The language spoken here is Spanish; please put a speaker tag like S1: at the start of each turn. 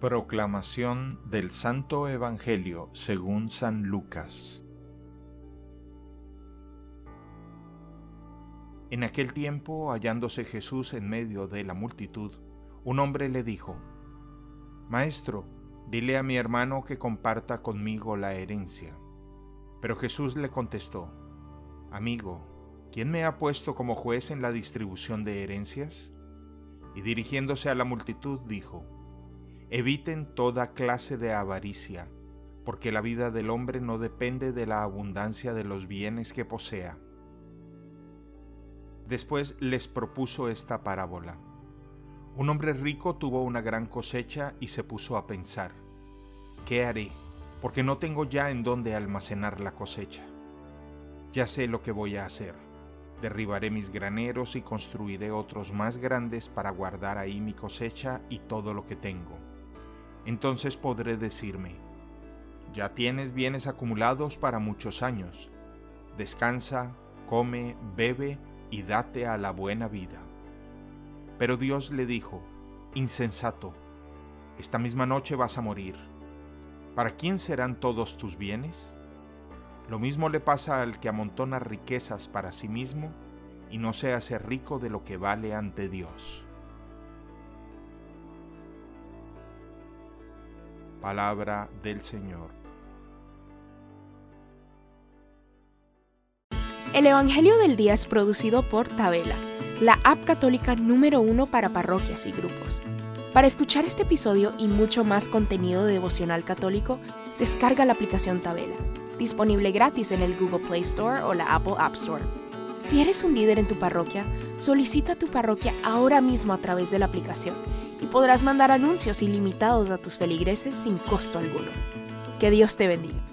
S1: Proclamación del Santo Evangelio según San Lucas En aquel tiempo, hallándose Jesús en medio de la multitud, un hombre le dijo, Maestro, dile a mi hermano que comparta conmigo la herencia. Pero Jesús le contestó, Amigo, ¿quién me ha puesto como juez en la distribución de herencias? Y dirigiéndose a la multitud dijo, Eviten toda clase de avaricia, porque la vida del hombre no depende de la abundancia de los bienes que posea. Después les propuso esta parábola. Un hombre rico tuvo una gran cosecha y se puso a pensar, ¿qué haré? Porque no tengo ya en dónde almacenar la cosecha. Ya sé lo que voy a hacer. Derribaré mis graneros y construiré otros más grandes para guardar ahí mi cosecha y todo lo que tengo entonces podré decirme, ya tienes bienes acumulados para muchos años, descansa, come, bebe y date a la buena vida. Pero Dios le dijo, insensato, esta misma noche vas a morir. ¿Para quién serán todos tus bienes? Lo mismo le pasa al que amontona riquezas para sí mismo y no se hace rico de lo que vale ante Dios. Palabra del Señor.
S2: El Evangelio del Día es producido por Tabela, la app católica número uno para parroquias y grupos. Para escuchar este episodio y mucho más contenido de devocional católico, descarga la aplicación Tabela, disponible gratis en el Google Play Store o la Apple App Store. Si eres un líder en tu parroquia, solicita tu parroquia ahora mismo a través de la aplicación y podrás mandar anuncios ilimitados a tus feligreses sin costo alguno. Que Dios te bendiga.